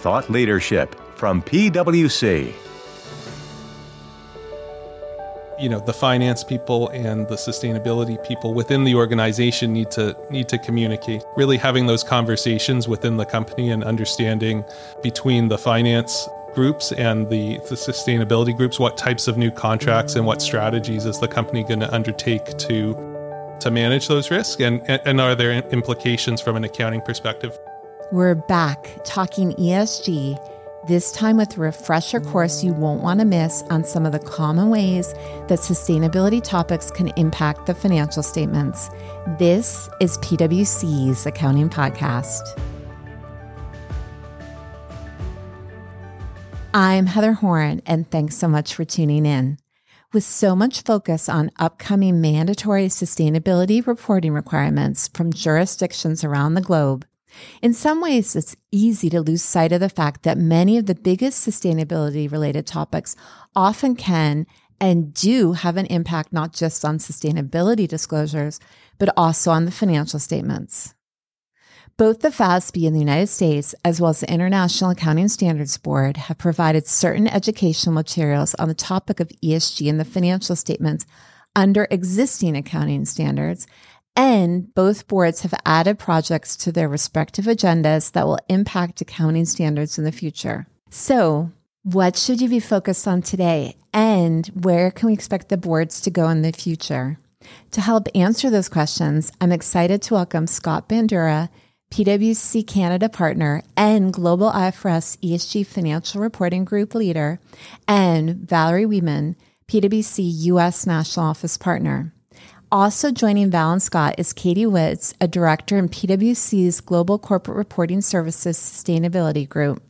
thought leadership from PwC. you know the finance people and the sustainability people within the organization need to need to communicate really having those conversations within the company and understanding between the finance groups and the, the sustainability groups what types of new contracts and what strategies is the company going to undertake to to manage those risks and, and are there implications from an accounting perspective we're back talking esg this time with a refresher course you won't want to miss on some of the common ways that sustainability topics can impact the financial statements. This is PwC's Accounting Podcast. I'm Heather Horn, and thanks so much for tuning in. With so much focus on upcoming mandatory sustainability reporting requirements from jurisdictions around the globe, in some ways, it's easy to lose sight of the fact that many of the biggest sustainability related topics often can and do have an impact not just on sustainability disclosures, but also on the financial statements. Both the FASB in the United States, as well as the International Accounting Standards Board, have provided certain educational materials on the topic of ESG in the financial statements under existing accounting standards and both boards have added projects to their respective agendas that will impact accounting standards in the future. So, what should you be focused on today? And where can we expect the boards to go in the future? To help answer those questions, I'm excited to welcome Scott Bandura, PwC Canada partner and Global IFRS ESG Financial Reporting Group leader, and Valerie Wieman, PwC US National Office partner. Also joining Val and Scott is Katie Woods, a director in PwC's Global Corporate Reporting Services Sustainability Group.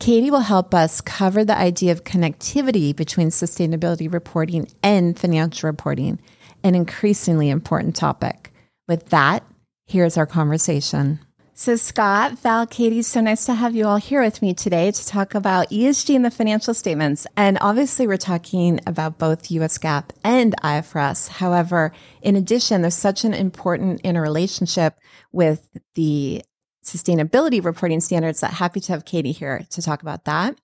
Katie will help us cover the idea of connectivity between sustainability reporting and financial reporting, an increasingly important topic. With that, here's our conversation. So, Scott, Val, Katie, so nice to have you all here with me today to talk about ESG and the financial statements. And obviously, we're talking about both US GAAP and IFRS. However, in addition, there's such an important interrelationship with the sustainability reporting standards that happy to have Katie here to talk about that.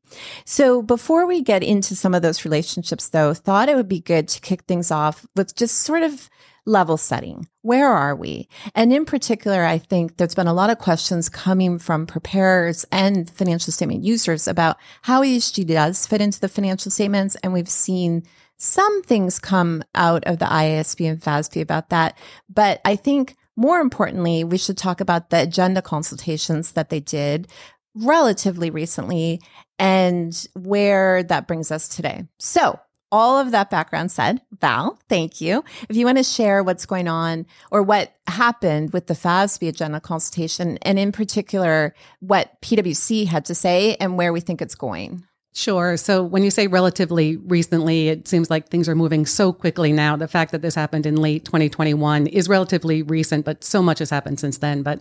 So before we get into some of those relationships though, thought it would be good to kick things off with just sort of level setting. Where are we? And in particular, I think there's been a lot of questions coming from preparers and financial statement users about how ESG does fit into the financial statements. And we've seen some things come out of the IASB and FASB about that. But I think more importantly, we should talk about the agenda consultations that they did relatively recently and where that brings us today. So all of that background said, Val, thank you. If you want to share what's going on or what happened with the FASB agenda consultation, and in particular, what PwC had to say and where we think it's going. Sure. So when you say relatively recently, it seems like things are moving so quickly now. The fact that this happened in late 2021 is relatively recent, but so much has happened since then. But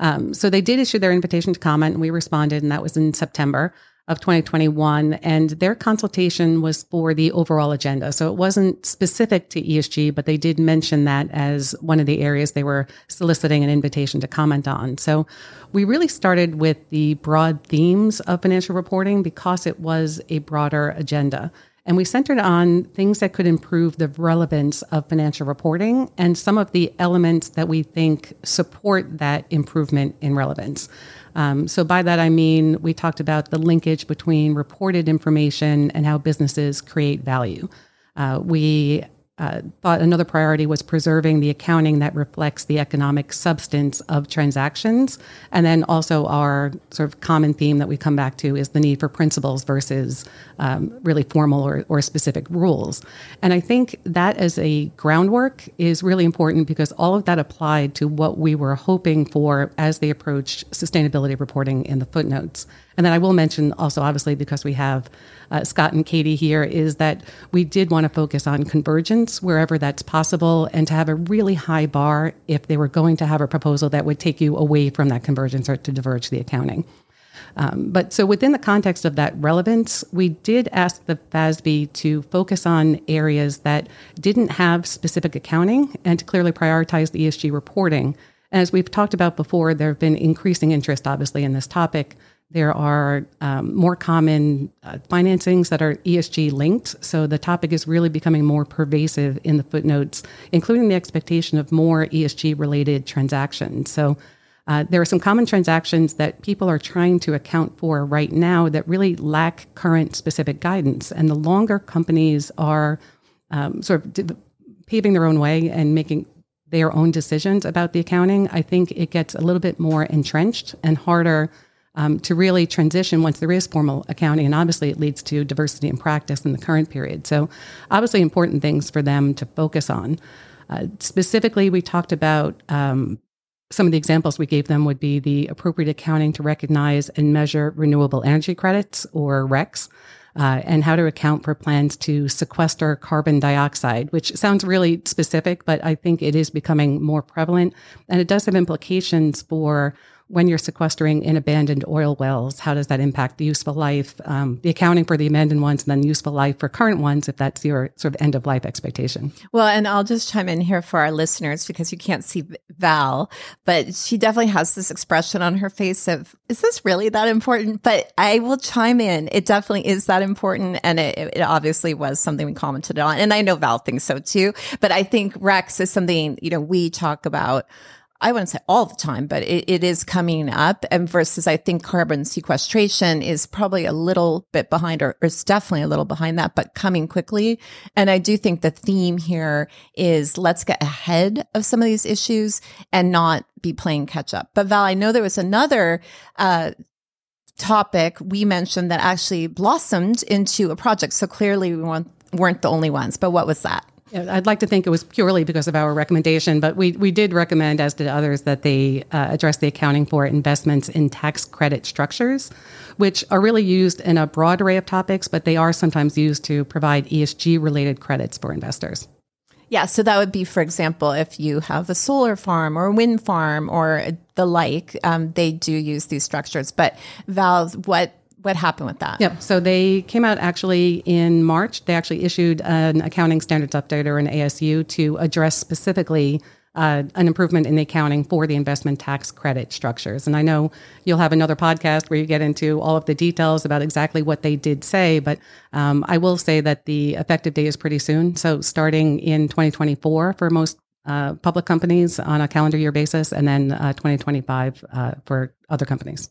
um, so they did issue their invitation to comment, and we responded, and that was in September of 2021 and their consultation was for the overall agenda. So it wasn't specific to ESG, but they did mention that as one of the areas they were soliciting an invitation to comment on. So we really started with the broad themes of financial reporting because it was a broader agenda. And we centered on things that could improve the relevance of financial reporting and some of the elements that we think support that improvement in relevance. Um, so, by that I mean we talked about the linkage between reported information and how businesses create value. Uh, we uh, thought another priority was preserving the accounting that reflects the economic substance of transactions. And then also, our sort of common theme that we come back to is the need for principles versus um, really formal or, or specific rules. And I think that as a groundwork is really important because all of that applied to what we were hoping for as they approached sustainability reporting in the footnotes. And then I will mention also, obviously, because we have uh, Scott and Katie here, is that we did want to focus on convergence wherever that's possible and to have a really high bar if they were going to have a proposal that would take you away from that convergence or to diverge the accounting. Um, but so within the context of that relevance, we did ask the FASB to focus on areas that didn't have specific accounting and to clearly prioritize the ESG reporting. as we've talked about before, there have been increasing interest, obviously, in this topic There are um, more common uh, financings that are ESG linked. So the topic is really becoming more pervasive in the footnotes, including the expectation of more ESG related transactions. So uh, there are some common transactions that people are trying to account for right now that really lack current specific guidance. And the longer companies are um, sort of paving their own way and making their own decisions about the accounting, I think it gets a little bit more entrenched and harder um, to really transition once there is formal accounting. And obviously, it leads to diversity in practice in the current period. So, obviously, important things for them to focus on. Uh, specifically, we talked about um, some of the examples we gave them would be the appropriate accounting to recognize and measure renewable energy credits or RECs. Uh, and how to account for plans to sequester carbon dioxide, which sounds really specific, but I think it is becoming more prevalent. And it does have implications for when you're sequestering in abandoned oil wells, how does that impact the useful life, um, the accounting for the abandoned ones, and then useful life for current ones, if that's your sort of end of life expectation? Well, and I'll just chime in here for our listeners because you can't see Val, but she definitely has this expression on her face of, is this really that important? But I will chime in. It definitely is that important. And it, it obviously was something we commented on. And I know Val thinks so too. But I think RECs is something, you know, we talk about I wouldn't say all the time, but it, it is coming up. And versus, I think carbon sequestration is probably a little bit behind, or, or it's definitely a little behind that, but coming quickly. And I do think the theme here is let's get ahead of some of these issues and not be playing catch up. But Val, I know there was another, uh, topic we mentioned that actually blossomed into a project. So clearly we weren't the only ones, but what was that? I'd like to think it was purely because of our recommendation, but we, we did recommend, as did others, that they uh, address the accounting for investments in tax credit structures, which are really used in a broad array of topics, but they are sometimes used to provide ESG related credits for investors. Yeah, so that would be, for example, if you have a solar farm or a wind farm or the like, um, they do use these structures. But Val, what what happened with that? Yep. So they came out actually in March. They actually issued an accounting standards update or an ASU to address specifically uh, an improvement in the accounting for the investment tax credit structures. And I know you'll have another podcast where you get into all of the details about exactly what they did say, but um, I will say that the effective date is pretty soon. So starting in 2024 for most uh, public companies on a calendar year basis, and then uh, 2025 uh, for other companies.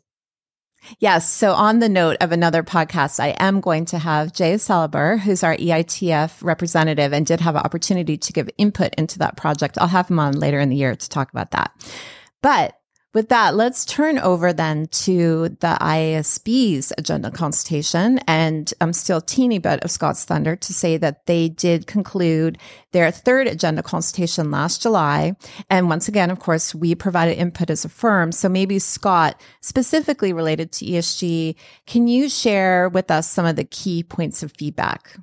Yes. So on the note of another podcast, I am going to have Jay Salaber, who's our EITF representative and did have an opportunity to give input into that project. I'll have him on later in the year to talk about that. But with that, let's turn over then to the IASB's agenda consultation. And I'm still teeny bit of Scott's Thunder to say that they did conclude their third agenda consultation last July. And once again, of course, we provided input as a firm. So maybe Scott, specifically related to ESG, can you share with us some of the key points of feedback?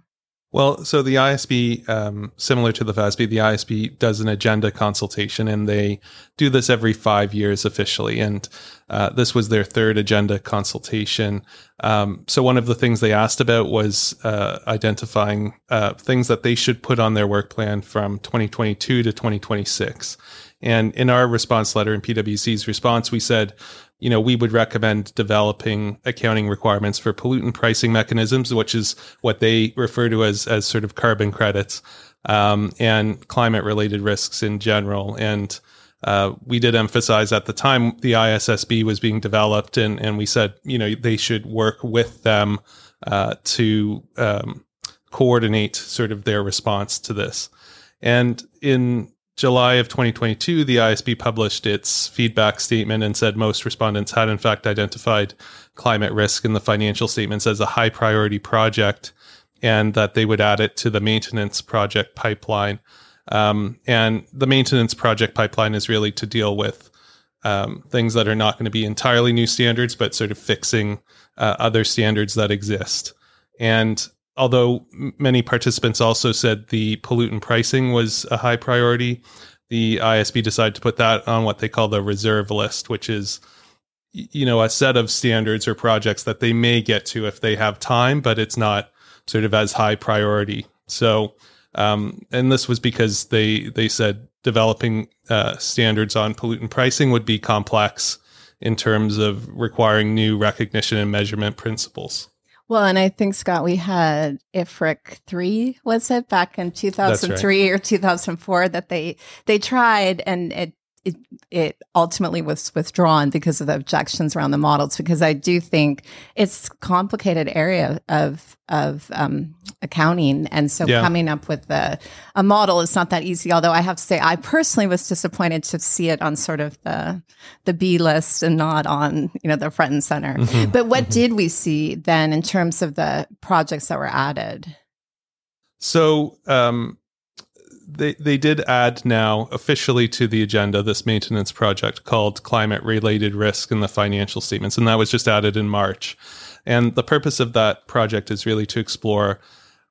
Well, so the IASB, um, similar to the FASB, the IASB does an agenda consultation and they do this every five years officially. And uh, this was their third agenda consultation. Um, so one of the things they asked about was uh, identifying uh, things that they should put on their work plan from 2022 to 2026. And in our response letter, in PwC's response, we said, you know, we would recommend developing accounting requirements for pollutant pricing mechanisms, which is what they refer to as as sort of carbon credits um, and climate related risks in general. And uh, we did emphasize at the time the ISSB was being developed, and and we said you know they should work with them uh, to um, coordinate sort of their response to this. And in July of 2022, the IASB published its feedback statement and said most respondents had, in fact, identified climate risk in the financial statements as a high priority project and that they would add it to the maintenance project pipeline. Um, and the maintenance project pipeline is really to deal with um, things that are not going to be entirely new standards, but sort of fixing uh, other standards that exist. And although many participants also said the pollutant pricing was a high priority, the IASB decided to put that on what they call the reserve list, which is you know a set of standards or projects that they may get to if they have time, but it's not sort of as high priority. So, um, and this was because they they said developing uh, standards on pollutant pricing would be complex in terms of requiring new recognition and measurement principles. Well, and I think Scott, we had IFRIC three, was it back in two thousand three right. or two thousand four that they they tried, and it it, it ultimately was withdrawn because of the objections around the models. Because I do think it's complicated area of of um, accounting, and so yeah. coming up with the, a model is not that easy. Although I have to say, I personally was disappointed to see it on sort of the the B list and not on you know the front and center. Mm-hmm. But what mm-hmm. did we see then in terms of the projects that were added? So um, they they did add now officially to the agenda this maintenance project called climate related risk in the financial statements and that was just added in March. And the purpose of that project is really to explore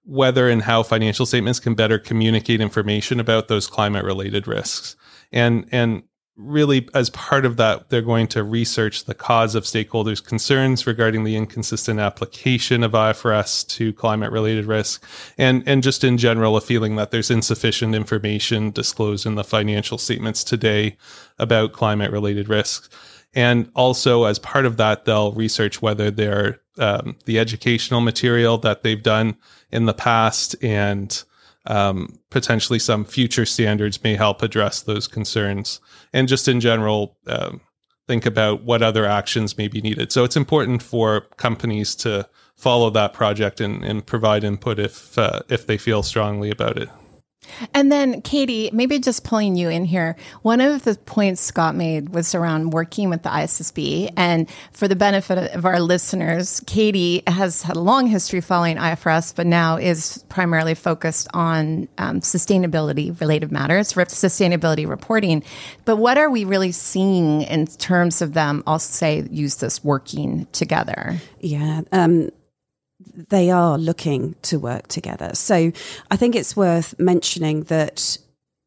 whether and how financial statements can better communicate information about those climate related risks. And and really, as part of that, they're going to research the cause of stakeholders' concerns regarding the inconsistent application of IFRS to climate related risk, and, and just in general, a feeling that there's insufficient information disclosed in the financial statements today about climate related risks. And also, as part of that, they'll research whether they're um, the educational material that they've done in the past and um, potentially some future standards may help address those concerns. And just in general, um, think about what other actions may be needed. So it's important for companies to follow that project and, and provide input if uh, if they feel strongly about it. And then, Katie, maybe just pulling you in here. One of the points Scott made was around working with the ISSB. And for the benefit of our listeners, Katie has had a long history following IFRS, but now is primarily focused on um, sustainability related matters, sustainability reporting. But what are we really seeing in terms of them, I'll say, use this working together? Yeah. Um, they are looking to work together. So I think it's worth mentioning that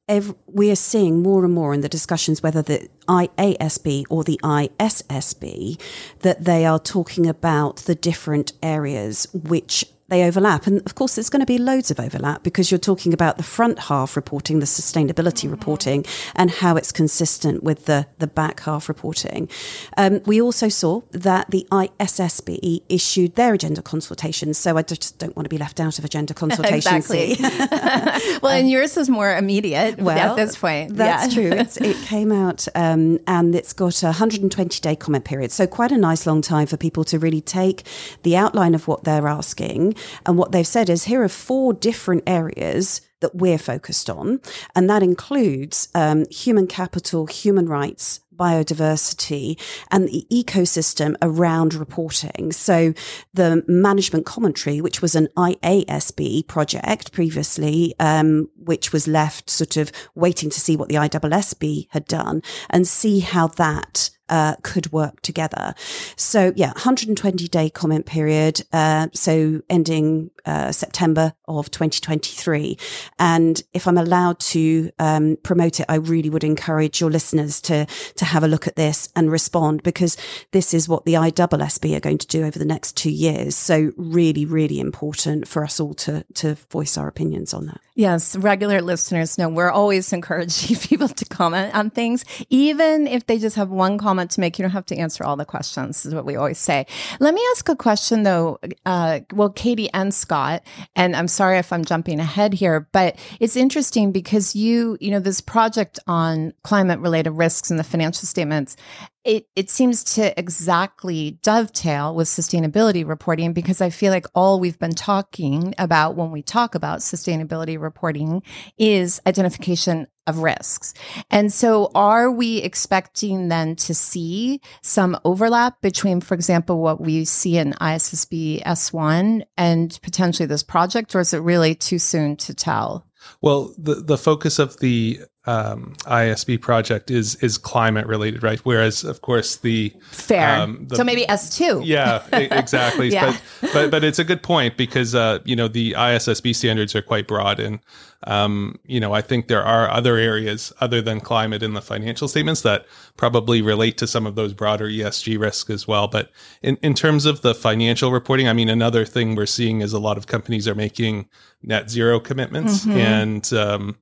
every, we are seeing more and more in the discussions, whether the IASB or the ISSB, that they are talking about the different areas which they overlap. And of course, there's going to be loads of overlap because you're talking about the front half reporting, the sustainability mm-hmm. reporting, and how it's consistent with the, the back half reporting. Um, we also saw that the ISSB issued their agenda consultations. So I just don't want to be left out of agenda consultations. exactly. well, and yours is more immediate well, at this point. That's yeah. true. It's, it came out um, and it's got a 120 day comment period. So quite a nice long time for people to really take the outline of what they're asking and what they've said is here are four different areas that we're focused on. And that includes um, human capital, human rights, biodiversity and the ecosystem around reporting. So the management commentary, which was an IASB project previously, um, which was left sort of waiting to see what the ISSB had done and see how that uh, could work together. So yeah, 120 day comment period. Uh, so ending uh, September of 2023. And if I'm allowed to um, promote it, I really would encourage your listeners to to have a look at this and respond because this is what the ISSB are going to do over the next two years. So really, really important for us all to to voice our opinions on that. Yes, regular listeners know we're always encouraging people to comment on things, even if they just have one comment to make. You don't have to answer all the questions. Is what we always say. Let me ask a question though. Uh, well, Katie and Scott, and I'm sorry if I'm jumping ahead here, but it's interesting because you, you know, this project on climate related risks in the financial statements it, it seems to exactly dovetail with sustainability reporting because I feel like all we've been talking about when we talk about sustainability reporting is identification of risks. And so are we expecting then to see some overlap between, for example, what we see in ISSB S1 and potentially this project, or is it really too soon to tell? Well, the, the focus of the um, IASB project is is climate related, right? Whereas, of course, the fair. Um, the, so maybe S two. Yeah, exactly. yeah. But, but but it's a good point because uh, you know the ISSB standards are quite broad, and um, you know I think there are other areas other than climate in the financial statements that probably relate to some of those broader ESG risks as well. But in in terms of the financial reporting, I mean, another thing we're seeing is a lot of companies are making net zero commitments, mm-hmm. and um,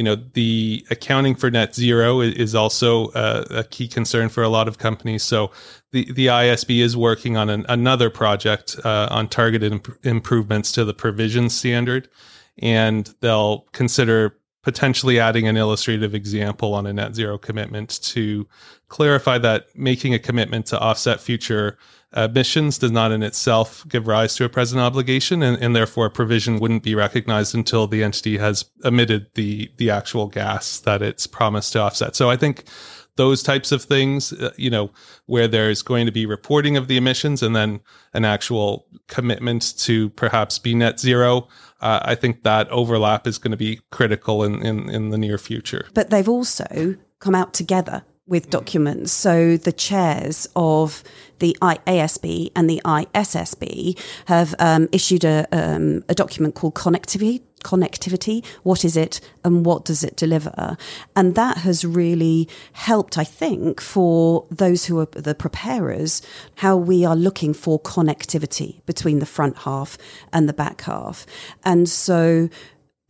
you know, the accounting for net zero is also a, a key concern for a lot of companies. So the, the IASB is working on an, another project uh, on targeted imp- improvements to the provision standard, and they'll consider potentially adding an illustrative example on a net zero commitment to clarify that making a commitment to offset future emissions does not in itself give rise to a present obligation and, and therefore a provision wouldn't be recognized until the entity has emitted the the actual gas that it's promised to offset. So i think those types of things uh, you know where there's going to be reporting of the emissions and then an actual commitment to perhaps be net zero uh, i think that overlap is going to be critical in, in in the near future. But they've also come out together with documents. So the chairs of the IASB and the ISSB have um, issued a, um, a document called Connectivity. Connectivity, what is it and what does it deliver? And that has really helped, I think, for those who are the preparers, how we are looking for connectivity between the front half and the back half. And so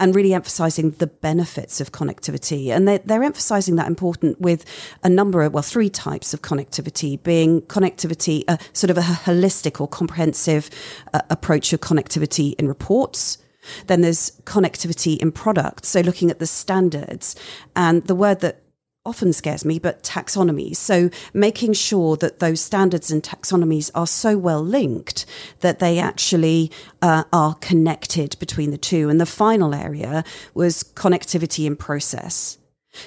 and really emphasizing the benefits of connectivity. And they're, they're, emphasizing that important with a number of, well, three types of connectivity, being connectivity, uh, sort of a holistic or comprehensive uh, approach of connectivity in reports. Then there's connectivity in products. So looking at the standards and the word that often scares me, but taxonomies. So making sure that those standards and taxonomies are so well linked that they actually uh, are connected between the two. And the final area was connectivity in process.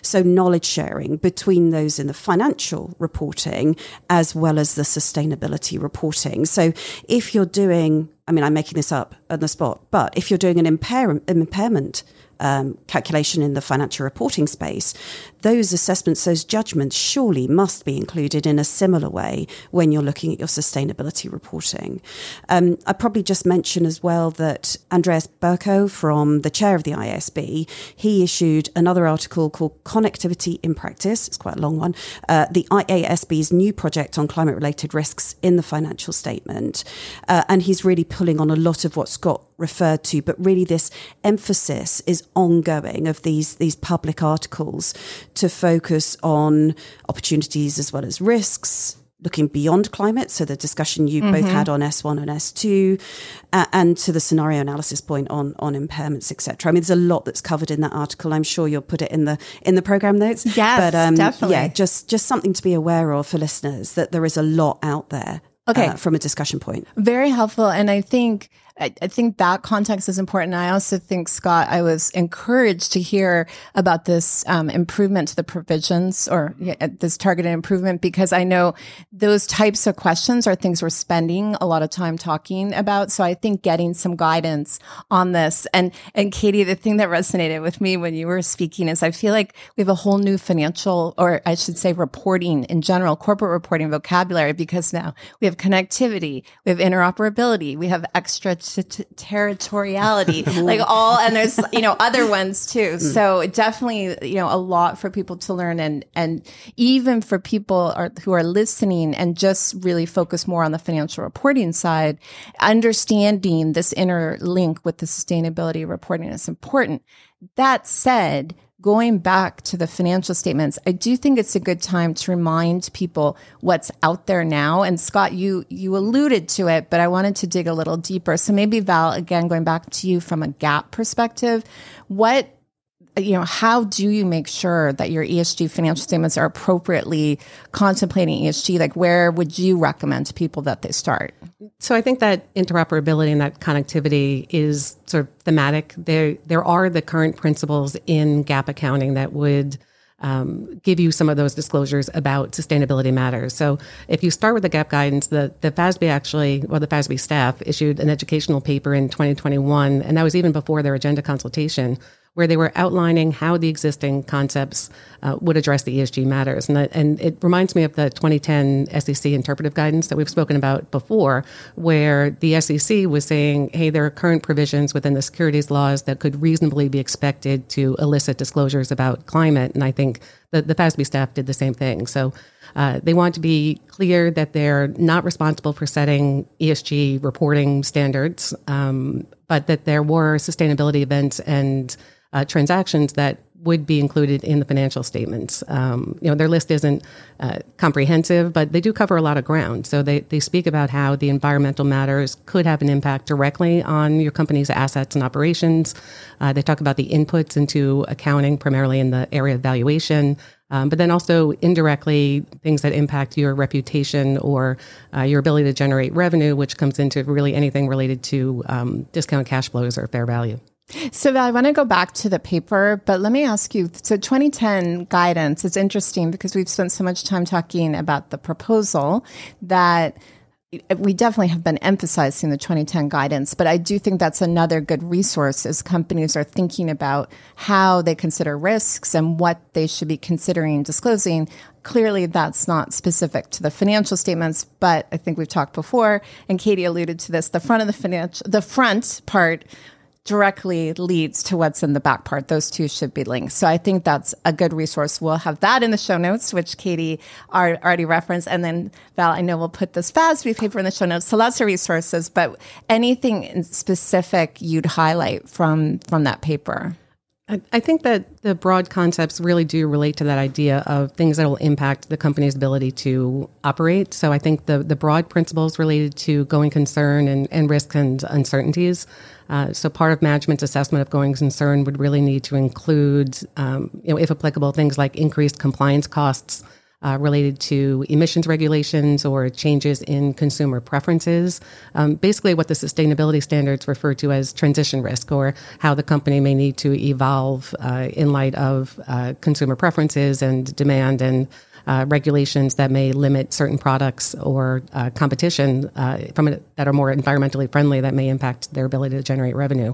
So knowledge sharing between those in the financial reporting as well as the sustainability reporting. So if you're doing, I mean, I'm making this up on the spot, but if you're doing an impair- impairment um, calculation in the financial reporting space, those assessments, those judgments surely must be included in a similar way when you're looking at your sustainability reporting. Um, I probably just mention as well that Andreas Barckow from the chair of the IASB, he issued another article called Connectivity in Practice. It's quite a long one. Uh, the IASB's new project on climate related risks in the financial statement. Uh, and he's really pulling on a lot of what Scott referred to, but really this emphasis is ongoing of these, these public articles to focus on opportunities as well as risks, looking beyond climate. So the discussion you mm-hmm. both had on S1 and S2, uh, and to the scenario analysis point on on impairments, etc. I mean, there's a lot that's covered in that article. I'm sure you'll put it in the in the program notes. Yes, but, um, definitely. Yeah, just just something to be aware of for listeners that there is a lot out there. Okay. Uh, from a discussion point. Very helpful. And I think I, I, think that context is important. I also think, Scott, I was encouraged to hear about this um, improvement to the provisions or yeah, this targeted improvement because I know those types of questions are things we're spending a lot of time talking about. So I think getting some guidance on this and and Katie, the thing that resonated with me when you were speaking is I feel like we have a whole new financial, or I should say, reporting in general, corporate reporting vocabulary because now we have connectivity, we have interoperability, we have extra territoriality, like all, and there's, you know, other ones too. Mm. So definitely, you know, a lot for people to learn and, and even for people are, who are listening and just really focus more on the financial reporting side, understanding this inner link with the sustainability reporting is important. That said, going back to the financial statements, I do think it's a good time to remind people what's out there now. And Scott, you you alluded to it, but I wanted to dig a little deeper. So maybe Val, again, going back to you from a GAAP perspective, what you know, how do you make sure that your ESG financial statements are appropriately contemplating ESG? Like, where would you recommend to people that they start? So, I think that interoperability and that connectivity is sort of thematic. There, there are the current principles in GAAP accounting that would um, give you some of those disclosures about sustainability matters. So if you start with the GAAP guidance, the, the FASB actually, well, the FASB staff issued an educational paper in 2021, and that was even before their agenda consultation, where they were outlining how the existing concepts uh, would address the ESG matters. And, and it reminds me of the 2010 SEC interpretive guidance that we've spoken about before, where the SEC was saying, hey, there are current provisions within the securities laws that could reasonably be expected to elicit disclosures about climate. And I think the, the FASB staff did the same thing. So uh, they want to be clear that they're not responsible for setting ESG reporting standards, um, but that there were sustainability events and uh, transactions that would be included in the financial statements. Um, you know, their list isn't uh, comprehensive, but they do cover a lot of ground. So they, they speak about how the environmental matters could have an impact directly on your company's assets and operations. Uh, they talk about the inputs into accounting, primarily in the area of valuation. Um, but then also indirectly things that impact your reputation or uh, your ability to generate revenue, which comes into really anything related to um, discount cash flows or fair value. So, I want to go back to the paper, but let me ask you. So, 2010 guidance is interesting because we've spent so much time talking about the proposal that we definitely have been emphasizing the 2010 guidance, but I do think that's another good resource as companies are thinking about how they consider risks and what they should be considering disclosing. Clearly, that's not specific to the financial statements, but I think we've talked before, and Katie alluded to this. The front of the financial, the front part directly leads to what's in the back part. Those two should be linked. So I think that's a good resource. We'll have that in the show notes, which Katie already referenced. And then Val, I know we'll put this FASB paper in the show notes. So lots of resources, but anything specific you'd highlight from, from that paper? I think that the broad concepts really do relate to that idea of things that will impact the company's ability to operate. So I think the, the broad principles related to going concern and, and risks and uncertainties. Uh, so part of management's assessment of going concern would really need to include, um, you know, if applicable, things like increased compliance costs, uh, related to emissions regulations or changes in consumer preferences. Um, basically, what the sustainability standards refer to as transition risk, or how the company may need to evolve uh, in light of uh, consumer preferences and demand and uh, regulations that may limit certain products or uh, competition uh, from a, that are more environmentally friendly that may impact their ability to generate revenue.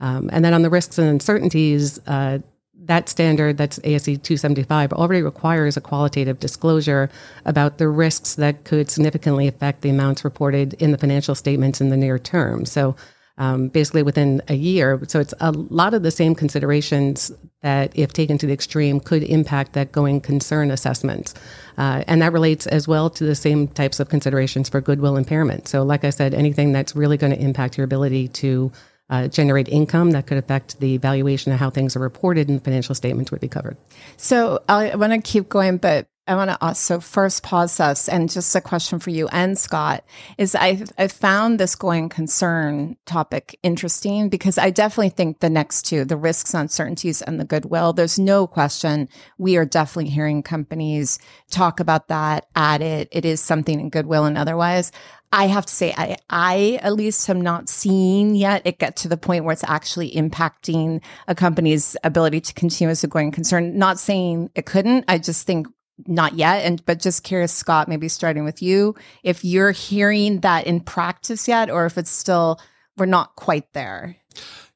Um, and then on the risks and uncertainties, uh, that standard, that's ASC 275, already requires a qualitative disclosure about the risks that could significantly affect the amounts reported in the financial statements in the near term. So, um, basically within a year. So, it's a lot of the same considerations that, if taken to the extreme, could impact that going concern assessment. Uh, and that relates as well to the same types of considerations for goodwill impairment. So, like I said, anything that's really going to impact your ability to uh, generate income that could affect the valuation of how things are reported in financial statements would be covered. So I want to keep going, but I want to also first pause us and just a question for you and Scott is I I found this going concern topic interesting because I definitely think the next two, the risks, uncertainties, and the goodwill, there's no question we are definitely hearing companies talk about that, add it. It is something in goodwill and otherwise. I have to say, I, I at least have not seen yet it get to the point where it's actually impacting a company's ability to continue as a going concern. Not saying it couldn't. I just think not yet. And but just curious, Scott, maybe starting with you, if you're hearing that in practice yet, or if it's still we're not quite there.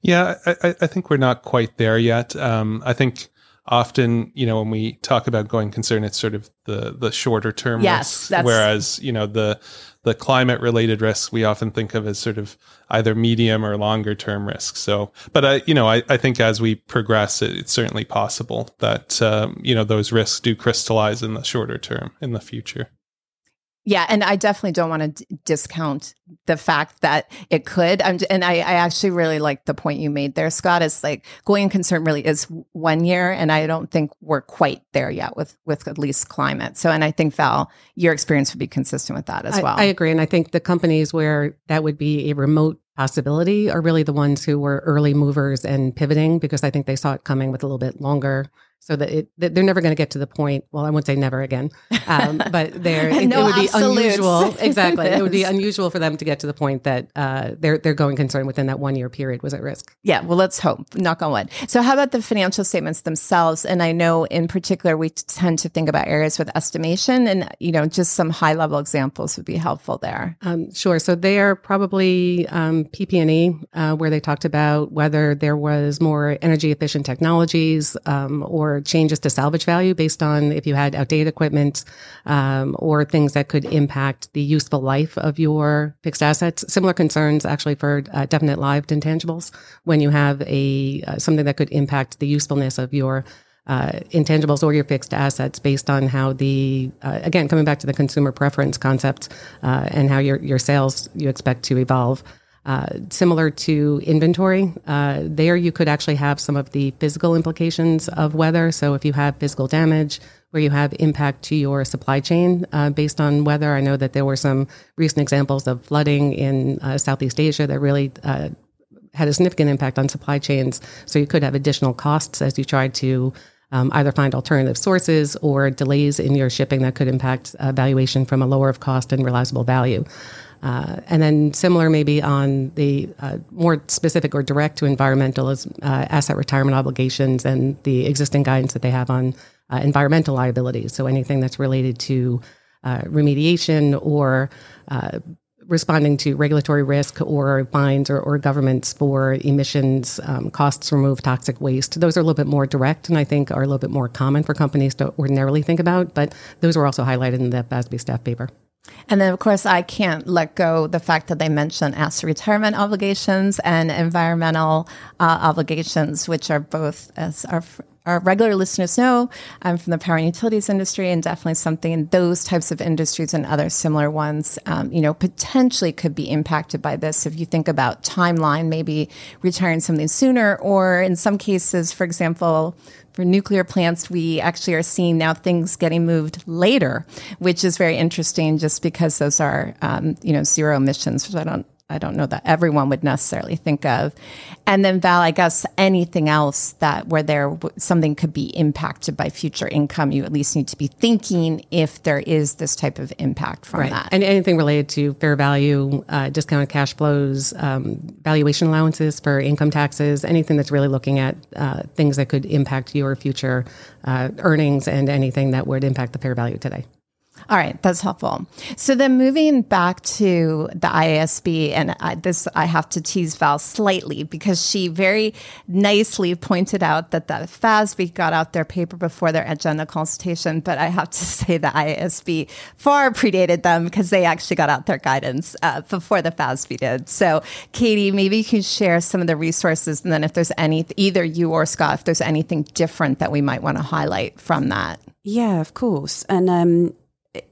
Yeah, I, I think we're not quite there yet. Um, I think often, you know, when we talk about going concern, it's sort of the the shorter term yes, risks, whereas you know the the climate related risks we often think of as sort of either medium or longer term risks. So, but I, you know, I, I think as we progress, it, it's certainly possible that um, you know those risks do crystallize in the shorter term in the future. Yeah, and I definitely don't want to d- discount the fact that it could. I'm, and I, I actually really like the point you made there, Scott. Is like going concern really is one year, and I don't think we're quite there yet with with at least climate. So, and I think Val, your experience would be consistent with that as I, well. I agree, and I think the companies where that would be a remote possibility are really the ones who were early movers and pivoting because I think they saw it coming with a little bit longer so that it that they're never going to get to the point. Well, I won't say never again, um, but there it, no it, would be unusual. Exactly, it would be unusual for them to get to the point that uh, their their going concern within that one year period was at risk. Yeah, well, let's hope. Knock on wood. So, how about the financial statements themselves? And I know in particular we tend to think about areas with estimation, and you know, just some high level examples would be helpful there. Um, sure. So they are probably um, PP&E, uh, where they talked about whether there was more energy efficient technologies um, or changes to salvage value based on if you had outdated equipment um, or things that could impact the useful life of your fixed assets. Similar concerns actually for uh, definite lived intangibles when you have a uh, something that could impact the usefulness of your uh, intangibles or your fixed assets based on how the uh, again coming back to the consumer preference concept uh, and how your your sales you expect to evolve. Uh, similar to inventory, uh, there you could actually have some of the physical implications of weather. So if you have physical damage, where you have impact to your supply chain uh, based on weather. I know that there were some recent examples of flooding in uh, Southeast Asia that really uh, had a significant impact on supply chains. So you could have additional costs as you try to um, either find alternative sources or delays in your shipping that could impact valuation from a lower of cost and realizable value. Uh, and then similar maybe on the uh, more specific or direct to environmental is uh, asset retirement obligations and the existing guidance that they have on uh, environmental liabilities. So anything that's related to uh, remediation or uh, responding to regulatory risk or fines or, or governments for emissions, um, costs remove toxic waste. Those are a little bit more direct and I think are a little bit more common for companies to ordinarily think about, but those were also highlighted in the FASB staff paper. And then, of course, I can't let go the fact that they mention asset retirement obligations and environmental uh, obligations, which are both, as our our regular listeners know, I'm from the power and utilities industry, and definitely something in those types of industries and other similar ones, um, you know, potentially could be impacted by this. If you think about timeline, maybe retiring something sooner, or in some cases, for example, for nuclear plants, we actually are seeing now things getting moved later, which is very interesting, just because those are, um, you know, zero emissions, which I don't I don't know that everyone would necessarily think of. And then Val, I guess anything else that where there something could be impacted by future income, you at least need to be thinking if there is this type of impact from right. that. And anything related to fair value, uh, discounted cash flows, um, valuation allowances for income taxes, anything that's really looking at uh, things that could impact your future uh, earnings and anything that would impact the fair value today. All right, that's helpful. So then moving back to the IASB, and I, this I have to tease Val slightly because she very nicely pointed out that the FASB got out their paper before their agenda consultation, but I have to say the IASB far predated them because they actually got out their guidance uh, before the FASB did. So, Katie, maybe you can share some of the resources, and then if there's any, either you or Scott, if there's anything different that we might want to highlight from that. Yeah, of course. And um,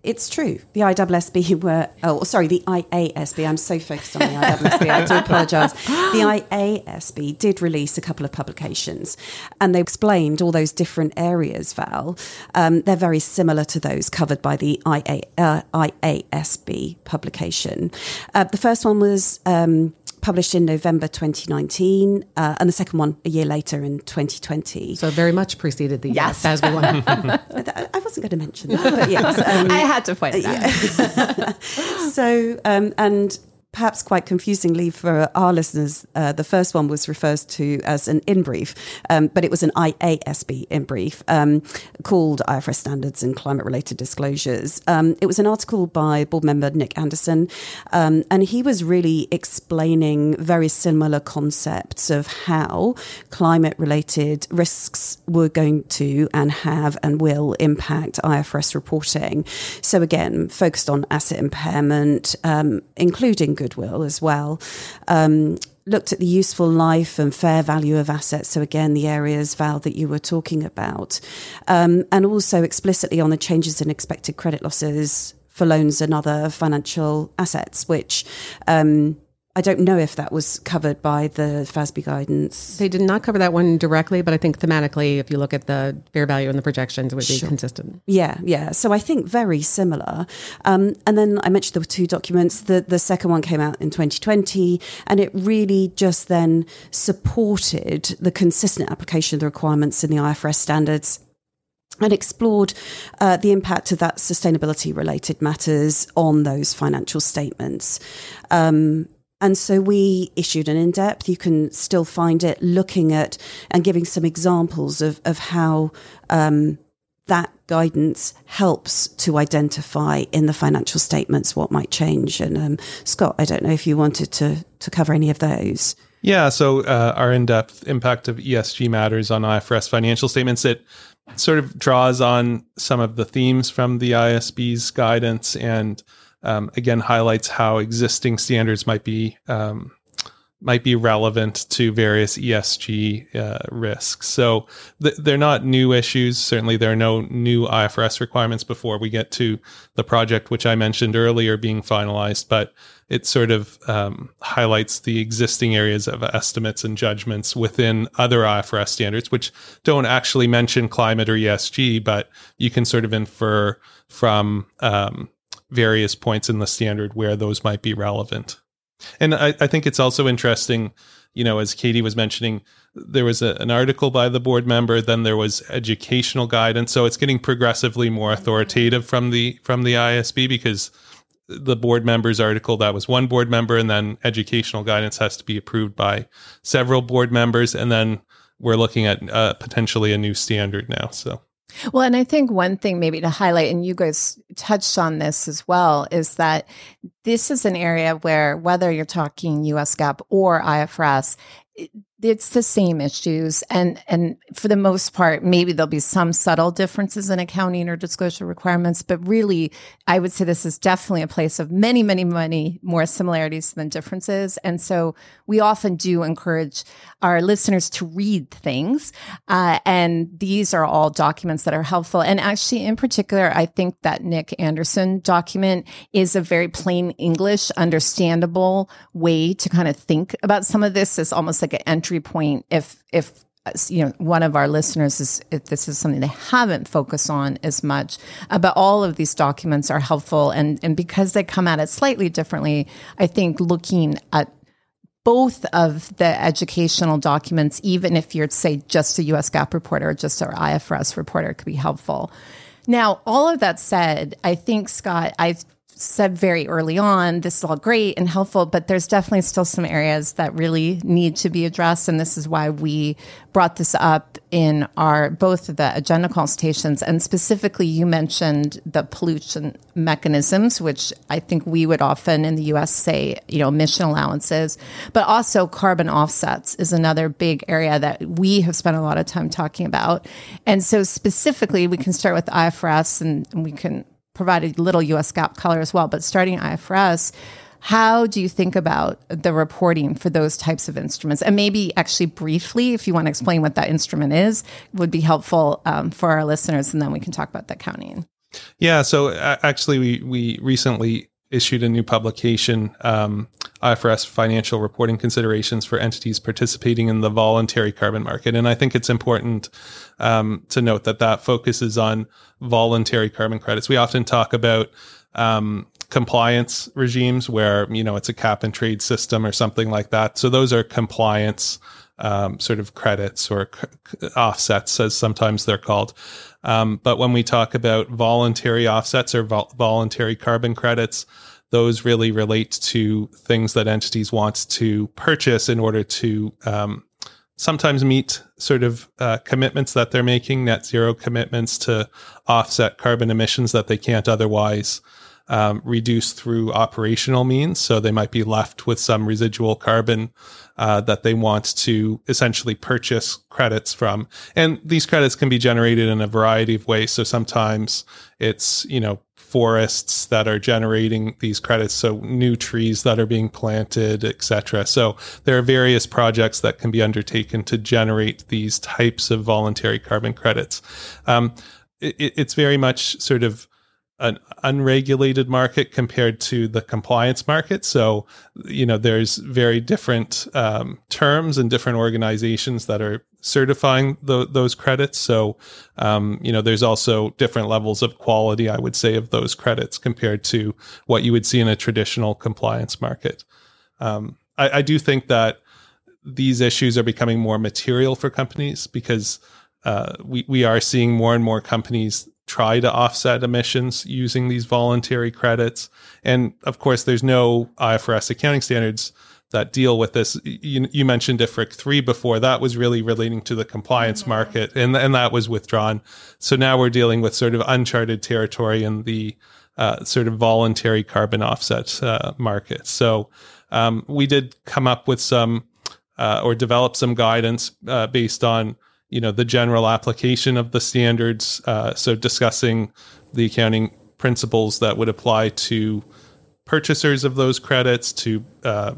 it's true. The IASB were, oh, sorry, the IASB. I'm so focused on the IASB. I do apologise. The IASB did release a couple of publications and they explained all those different areas, Val. Um, they're very similar to those covered by the IA, uh, IASB publication. Uh, the first one was um, published in November 2019, uh, and the second one a year later in 2020. So very much preceded the yes. FASB one. I wasn't going to mention that, but yes. Um, I had to point it out. Yeah. so, um, and perhaps quite confusingly for our listeners, uh, the first one was referred to as an in brief, um, but it was an IASB in brief um, called IFRS Standards and Climate Related Disclosures. Um, it was an article by board member Nick Anderson, um, and he was really explaining very similar concepts of how climate related risks were going to and have and will impact IFRS reporting. So, again, focused on asset impairment, um, including goodwill as well. Um, looked at the useful life and fair value of assets. So again, the areas, Val, that you were talking about, um, and also explicitly on the changes in expected credit losses for loans and other financial assets, which um, I don't know if that was covered by the FASB guidance. They did not cover that one directly, but I think thematically, if you look at the fair value and the projections, it would be consistent. Yeah, yeah. So I think very similar. Um, and then I mentioned there were two documents. The the second one came out in 2020, and it really just then supported the consistent application of the requirements in the IFRS standards. And explored uh, the impact of that sustainability related matters on those financial statements. Um, and so we issued an in depth. You can still find it looking at and giving some examples of, of how um, that guidance helps to identify in the financial statements what might change. And um, Scott, I don't know if you wanted to, to cover any of those. Yeah, so uh, our in-depth impact of ESG matters on IFRS financial statements it sort of draws on some of the themes from the IASB's guidance and um, again highlights how existing standards might be um, might be relevant to various ESG uh, risks. So th- they're not new issues. Certainly, there are no new IFRS requirements before we get to the project, which I mentioned earlier, being finalized. But it sort of um, highlights the existing areas of estimates and judgments within other IFRS standards, which don't actually mention climate or ESG, but you can sort of infer from um, various points in the standard where those might be relevant. And I, I think it's also interesting, you know, as Katie was mentioning, there was a, an article by the board member, then there was educational guidance. So it's getting progressively more authoritative from the from the IASB because the board members article that was one board member and then educational guidance has to be approved by several board members and then we're looking at uh, potentially a new standard now so well, and I think one thing maybe to highlight, and you guys touched on this as well, is that this is an area where whether you're talking US GAAP or IFRS, it's the same issues. And and for the most part maybe there'll be some subtle differences in accounting or disclosure requirements but really i would say this is definitely a place of many many many more similarities than differences. And so we often do encourage our listeners to read things uh, and these are all documents that are helpful. And actually in particular i think that nick anderson document is a very plain english understandable way to kind of think about some of this. As almost like an entry entry point if if you know one of our listeners is if this is something they haven't focused on as much uh, but all of these documents are helpful. And and because they come at it slightly differently i think looking at both of the educational documents even if you're say just a us GAAP reporter or just our ifrs reporter could be helpful. Now all of that said i think scott i said very early on, this is all great and helpful, but there's definitely still some areas that really need to be addressed. And this is why we brought this up in our both of the agenda consultations. And specifically, you mentioned the pollution mechanisms, which I think we would often in the US say, you know, emission allowances, but also carbon offsets is another big area that we have spent a lot of time talking about. And so specifically, we can start with IFRS and we can provide a little US GAAP color as well. But starting IFRS, how do you think about the reporting for those types of instruments? And maybe actually briefly, if you want to explain what that instrument is, would be helpful um, for our listeners, and then we can talk about the counting. Yeah, so uh, actually, we we recently issued a new publication, um, IFRS Financial Reporting Considerations for Entities Participating in the Voluntary Carbon Market. And I think it's important um, to note that that focuses on voluntary carbon credits. We often talk about um, compliance regimes where, you know, it's a cap and trade system or something like that. So those are compliance um, sort of credits or c- offsets, as sometimes they're called. Um, but when we talk about voluntary offsets or vol- voluntary carbon credits, those really relate to things that entities want to purchase in order to um, sometimes meet sort of uh, commitments that they're making, net zero commitments to offset carbon emissions that they can't otherwise um, reduce through operational means. So they might be left with some residual carbon uh, that they want to essentially purchase credits from. And these credits can be generated in a variety of ways. So sometimes it's, you know, forests that are generating these credits so new trees that are being planted etc so there are various projects that can be undertaken to generate these types of voluntary carbon credits um, it, it's very much sort of an unregulated market compared to the compliance market. So, you know, there's very different um, terms and different organizations that are certifying the, those credits. So, um, you know, there's also different levels of quality, I would say, of those credits compared to what you would see in a traditional compliance market. Um, I, I do think that these issues are becoming more material for companies because uh, we, we are seeing more and more companies try to offset emissions using these voluntary credits. And of course, there's no IFRS accounting standards that deal with this. You, you mentioned IFRIC 3 before. That was really relating to the compliance mm-hmm. market, and, and that was withdrawn. So now we're dealing with sort of uncharted territory in the uh, sort of voluntary carbon offset uh, market. So um, we did come up with some uh, or develop some guidance uh, based on you know the general application of the standards. Uh, so discussing the accounting principles that would apply to purchasers of those credits, to uh,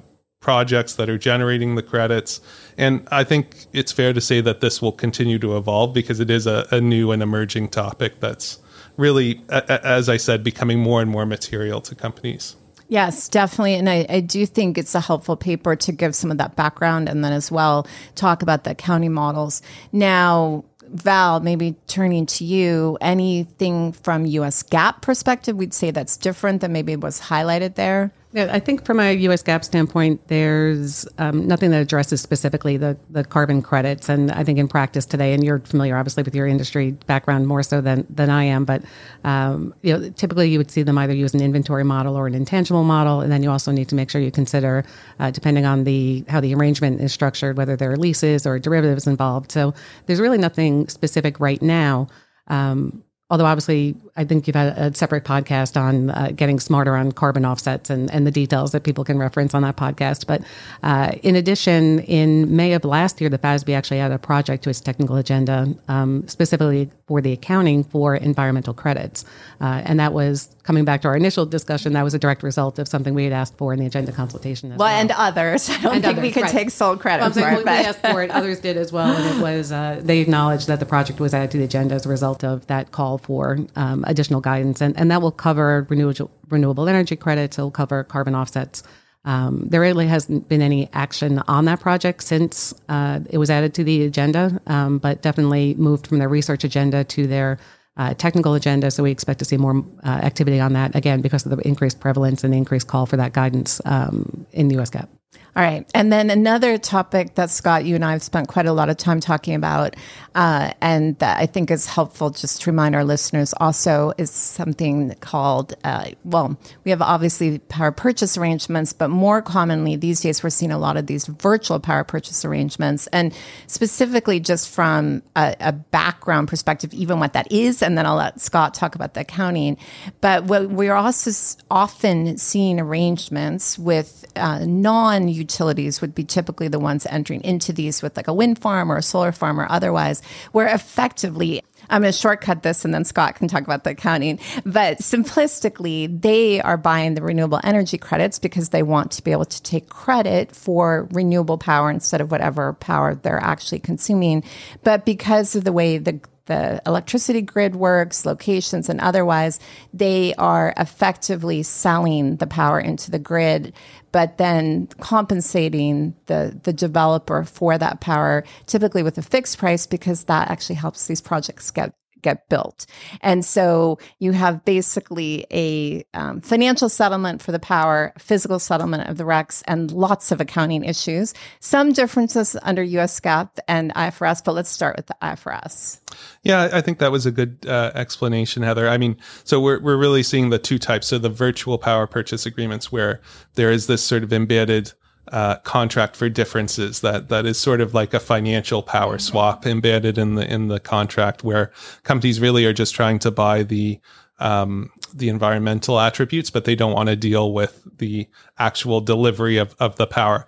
projects that are generating the credits. And I think it's fair to say that this will continue to evolve because it is a, a new and emerging topic that's really, as I said, becoming more and more material to companies. Yes, definitely. And I, I, do think it's a helpful paper to give some of that background and then as well talk about the county models. Now, Val, maybe turning to you, anything from US GAAP perspective, we'd say that's different than maybe was highlighted there? I think from a U.S. GAAP standpoint, there's um, nothing that addresses specifically the, the carbon credits. And I think in practice today, and you're familiar obviously with your industry background more so than, than I am, but um, you know, typically you would see them either use an inventory model or an intangible model. And then you also need to make sure you consider, uh, depending on the how the arrangement is structured, whether there are leases or derivatives involved. So there's really nothing specific right now. Um, although obviously I think you've had a separate podcast on uh, getting smarter on carbon offsets and, and the details that people can reference on that podcast. But uh, in addition, in May of last year, the FASB actually had a project to its technical agenda um, specifically for the accounting for environmental credits. Uh, and that was coming back to our initial discussion, that was a direct result of something we had asked for in the agenda consultation. Well, well, and others. I don't and think others, we could right. take sole credit well, for saying, it. Well, we asked for it, others did as well. And it was, uh, they acknowledged that the project was added to the agenda as a result of that call for um, additional guidance. And, and that will cover renewable, renewable energy credits, it will cover carbon offsets. Um, there really hasn't been any action on that project since uh, it was added to the agenda, um, but definitely moved from their research agenda to their uh, technical agenda. So we expect to see more uh, activity on that again because of the increased prevalence and increased call for that guidance um, in the US GAAP. All right. And then another topic that Scott, you and I have spent quite a lot of time talking about, uh, and that I think is helpful just to remind our listeners also is something called, uh, well, we have obviously power purchase arrangements, but more commonly these days we're seeing a lot of these virtual power purchase arrangements. And specifically just from a, a background perspective, even what that is, and then I'll let Scott talk about the accounting. But we're also often seeing arrangements with uh, non utilities would be typically the ones entering into these with like a wind farm or a solar farm or otherwise, where effectively I'm going to shortcut this and then Scott can talk about the accounting. But simplistically, they are buying the renewable energy credits because they want to be able to take credit for renewable power instead of whatever power they're actually consuming. But because of the way the the electricity grid works, locations, and otherwise, they are effectively selling the power into the grid but then compensating the, the developer for that power, typically with a fixed price, because that actually helps these projects get get built. And so you have basically a um, financial settlement for the power, physical settlement of the RECs, and lots of accounting issues. Some differences under US GAAP and IFRS, but let's start with the IFRS. Yeah, I think that was a good uh, explanation, Heather. I mean, so we're, we're really seeing the two types. So the virtual power purchase agreements where there is this sort of embedded uh, contract for differences that that is sort of like a financial power swap embedded in the in the contract where companies really are just trying to buy the um, the environmental attributes, but they don't want to deal with the actual delivery of, of the power.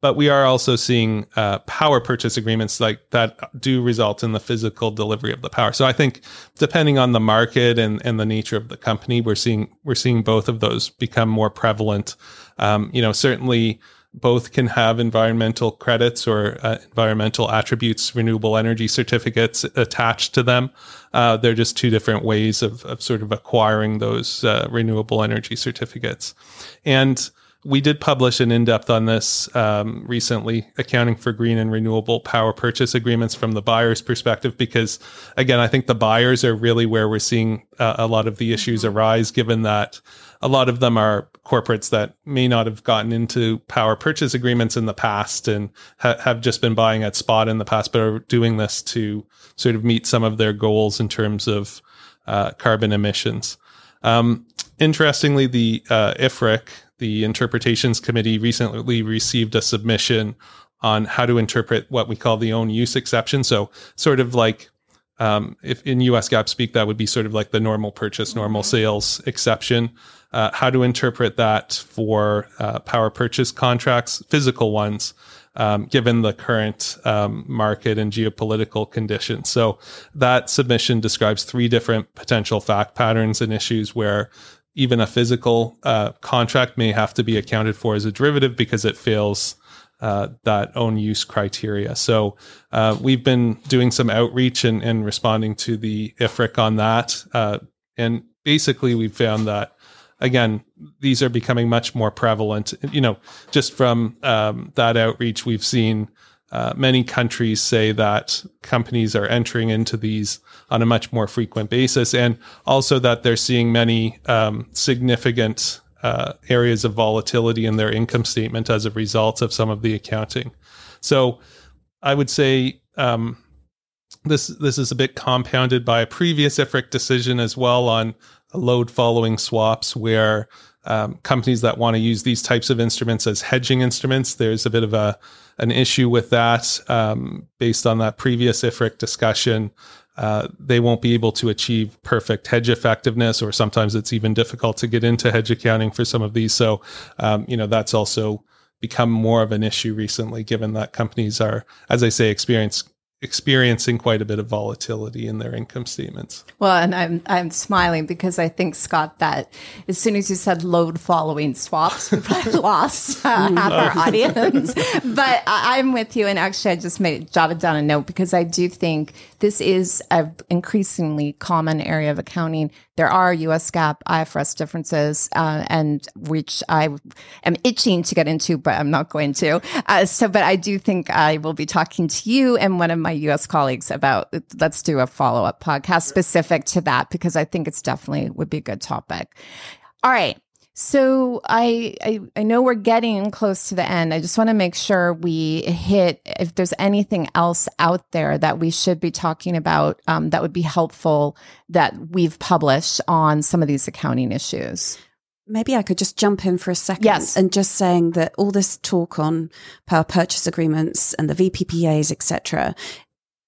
But we are also seeing uh, power purchase agreements like that do result in the physical delivery of the power. So I think depending on the market and, and the nature of the company, we're seeing we're seeing both of those become more prevalent. Um, you know, certainly both can have environmental credits or uh, environmental attributes, renewable energy certificates attached to them. Uh, they're just two different ways of, of sort of acquiring those uh, renewable energy certificates. And we did publish an in-depth on this um, recently, accounting for green and renewable power purchase agreements from the buyer's perspective. Because again, I think the buyers are really where we're seeing uh, a lot of the issues arise, given that a lot of them are corporates that may not have gotten into power purchase agreements in the past and ha- have just been buying at spot in the past, but are doing this to sort of meet some of their goals in terms of uh, carbon emissions. Um, interestingly, the uh, IFRIC, the Interpretations Committee, recently received a submission on how to interpret what we call the own use exception. So, sort of like um, if in US GAAP speak, that would be sort of like the normal purchase, normal sales exception uh, how to interpret that for uh, power purchase contracts, physical ones, um, given the current um, market and geopolitical conditions. So that submission describes three different potential fact patterns and issues where even a physical uh, contract may have to be accounted for as a derivative because it fails uh, that own use criteria. So uh, we've been doing some outreach and, and, responding to the IFRIC on that. Uh, and basically, we've found that, again, these are becoming much more prevalent. You know, just from um, that outreach, we've seen uh, many countries say that companies are entering into these on a much more frequent basis, and also that they're seeing many um, significant uh, areas of volatility in their income statement as a result of some of the accounting. So I would say um, this this is a bit compounded by a previous IFRIC decision as well on load following swaps, where um, companies that want to use these types of instruments as hedging instruments, there's a bit of a an issue with that um, based on that previous IFRIC discussion. Uh, they won't be able to achieve perfect hedge effectiveness, or sometimes it's even difficult to get into hedge accounting for some of these. So, um, you know, that's also become more of an issue recently, given that companies are, as I say, experience experiencing quite a bit of volatility in their income statements. Well, and I'm I'm smiling because I think Scott that as soon as you said load following swaps, we probably lost uh, half our audience. but I, am with you, and actually, I just made jotted down a note because I do think this is an increasingly common area of accounting. There are U.S. GAAP, IFRS differences, uh, and which I am itching to get into, but I'm not going to. Uh, so, but I do think I will be talking to you and one of my U.S. colleagues about. Let's do a follow up podcast specific to that because I think it's definitely would be a good topic. All right. So I, I, I know we're getting close to the end. I just want to make sure we hit if there's anything else out there that we should be talking about um, that would be helpful that we've published on some of these accounting issues. Maybe I could just jump in for a second yes. and just saying that all this talk on power purchase agreements and the VPPAs, etc.,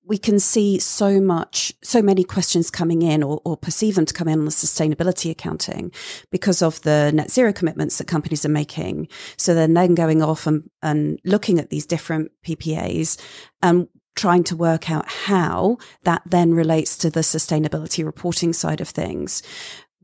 we can see so much, so many questions coming in or, or, perceive them to come in on the sustainability accounting because of the net zero commitments that companies are making. So then then going off and, and looking at these different PPAs and trying to work out how that then relates to the sustainability reporting side of things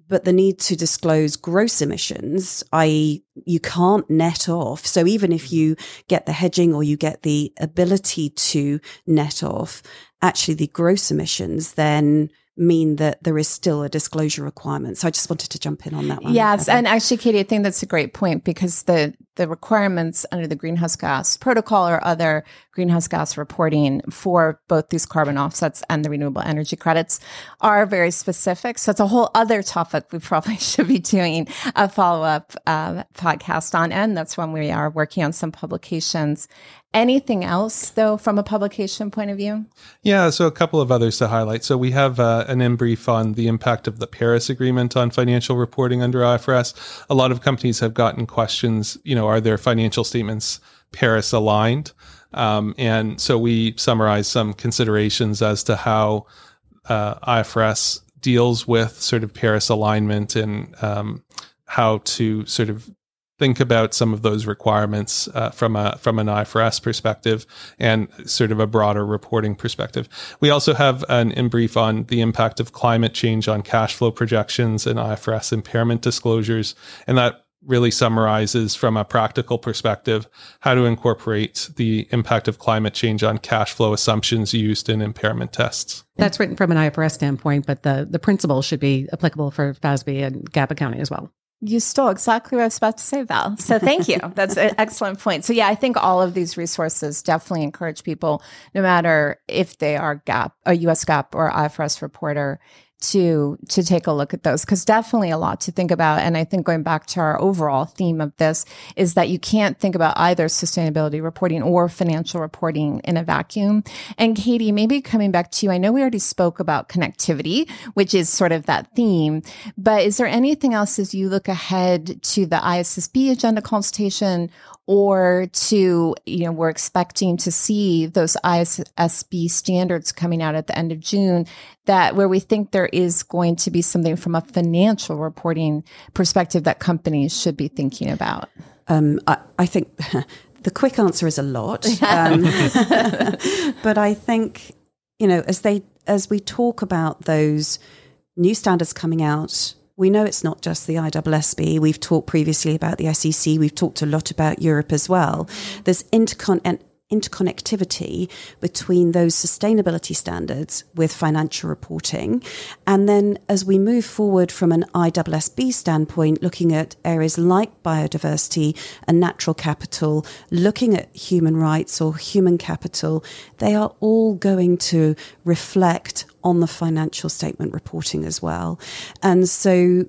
but the need to disclose gross emissions, i.e., you can't net off. So even if you mm-hmm. get the hedging or you get the ability to net off, actually the gross emissions then mean that there is still a disclosure requirement. So I just wanted to jump in on that one. Yes, and actually, Katie, I think that's a great point because the the requirements under the greenhouse gas protocol or other greenhouse gas reporting for both these carbon offsets and the renewable energy credits are very specific. So it's a whole other topic we probably should be doing a follow up uh, podcast on, and that's when we are working on some publications Anything else, though, from a publication point of view? Yeah, so a couple of others to highlight. So we have uh, an in brief on the impact of the Paris Agreement on financial reporting under IFRS. A lot of companies have gotten questions, you know, are their financial statements Paris aligned? Um, and so we summarize some considerations as to how uh, IFRS deals with sort of Paris alignment and um, how to sort of think about some of those requirements uh, from a from an IFRS perspective and sort of a broader reporting perspective. We also have an in brief on the impact of climate change on cash flow projections and IFRS impairment disclosures, and that really summarizes from a practical perspective how to incorporate the impact of climate change on cash flow assumptions used in impairment tests. That's written from an IFRS standpoint, but the the principle should be applicable for FASB and GAAP accounting as well. You stole exactly what I was about to say, Val. So thank you. That's an excellent point. So yeah, I think all of these resources definitely encourage people, no matter if they are GAAP, a US GAAP or IFRS reporter, to to take a look at those because definitely a lot to think about. And i think going back to our overall theme of this is that you can't think about either sustainability reporting or financial reporting in a vacuum. And katie maybe coming back to you i know we already spoke about connectivity which is sort of that theme but is there anything else as you look ahead to the issb agenda consultation or to, you know, we're expecting to see those ISSB standards coming out at the end of June that where we think there is going to be something from a financial reporting perspective that companies should be thinking about? Um, I, I, think the quick answer is a lot. Um, but I think, you know, as they, as we talk about those new standards coming out we know it's not just the ISSB. We've talked previously about the SEC. We've talked a lot about Europe as well. There's intercon- interconnectivity between those sustainability standards with financial reporting. And then as we move forward from an ISSB standpoint, looking at areas like biodiversity and natural capital, looking at human rights or human capital, they are all going to reflect on the financial statement reporting as well. And so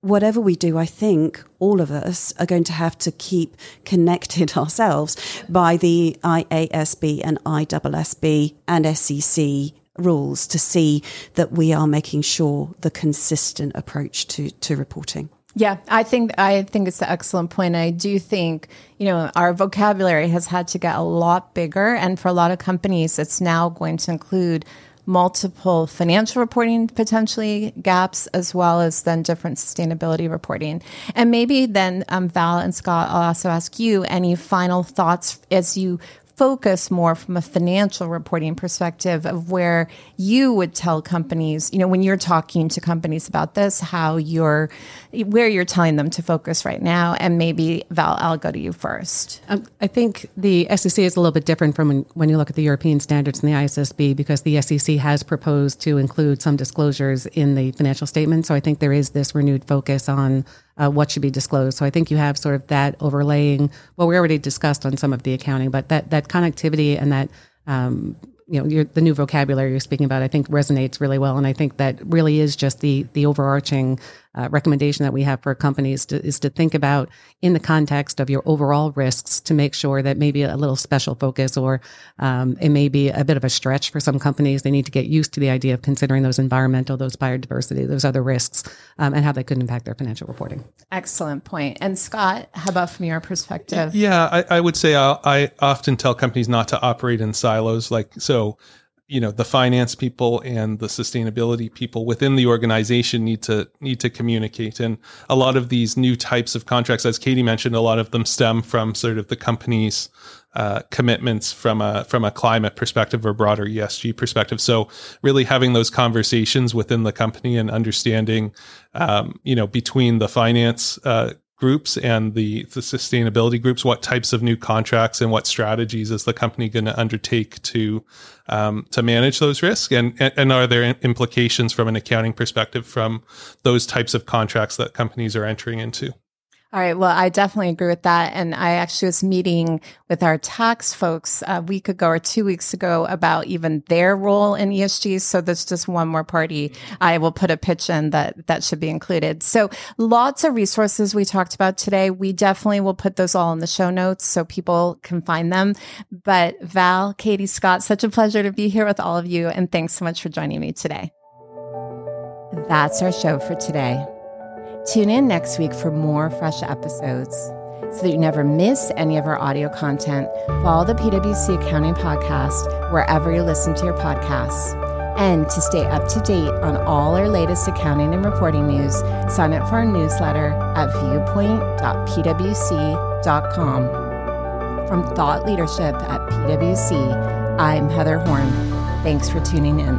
whatever we do, I think all of us are going to have to keep connected ourselves by the IASB and ISSB and SEC rules to see that we are making sure the consistent approach to, to reporting. Yeah, I think I think it's an excellent point. I do think you know our vocabulary has had to get a lot bigger, and for a lot of companies, it's now going to include multiple financial reporting potentially GAAPs as well as then different sustainability reporting. And maybe then um, Val and Scott, I'll also ask you any final thoughts as you focus more from a financial reporting perspective of where you would tell companies, you know, when you're talking to companies about this, how you're, where you're telling them to focus right now. And maybe Val, I'll go to you first. Um, I think the SEC is a little bit different from when, when you look at the European standards and the ISSB because the SEC has proposed to include some disclosures in the financial statement. So I think there is this renewed focus on uh, what should be disclosed. So I think you have sort of that overlaying. Well, we already discussed on some of the accounting, but that that connectivity and that um, you know the new vocabulary you're speaking about, I think resonates really well, and I think that really is just the the overarching uh, recommendation that we have for companies to, is to think about in the context of your overall risks to make sure that maybe a little special focus or um, it may be a bit of a stretch for some companies. They need to get used to the idea of considering those environmental, those biodiversity, those other risks, um, and how they could impact their financial reporting. Excellent point. And Scott, how about from your perspective? Yeah, I, I would say I, I often tell companies not to operate in silos. Like so you know the finance people and the sustainability people within the organization need to need to communicate. And a lot of these new types of contracts as katie mentioned a lot of them stem from sort of the company's uh, commitments from a from a climate perspective or broader esg perspective. So really having those conversations within the company and understanding um, you know between the finance uh, groups and the, the sustainability groups what types of new contracts and what strategies is the company going to undertake to um, to manage those risks? And, and are there implications from an accounting perspective from those types of contracts that companies are entering into all right. Well, I definitely agree with that. And I actually was meeting with our tax folks a week ago or two weeks ago about even their role in ESG. So there's just one more party I will put a pitch in that that should be included. So lots of resources we talked about today. We definitely will put those all in the show notes so people can find them. But Val, Katie, Scott, such a pleasure to be here with all of you. And thanks so much for joining me today. That's our show for today. Tune in next week for more fresh episodes. So that you never miss any of our audio content, follow the PwC Accounting Podcast wherever you listen to your podcasts. And to stay up to date on all our latest accounting and reporting news, sign up for our newsletter at viewpoint.pwc.com. From Thought Leadership at PwC, I'm Heather Horn. Thanks for tuning in.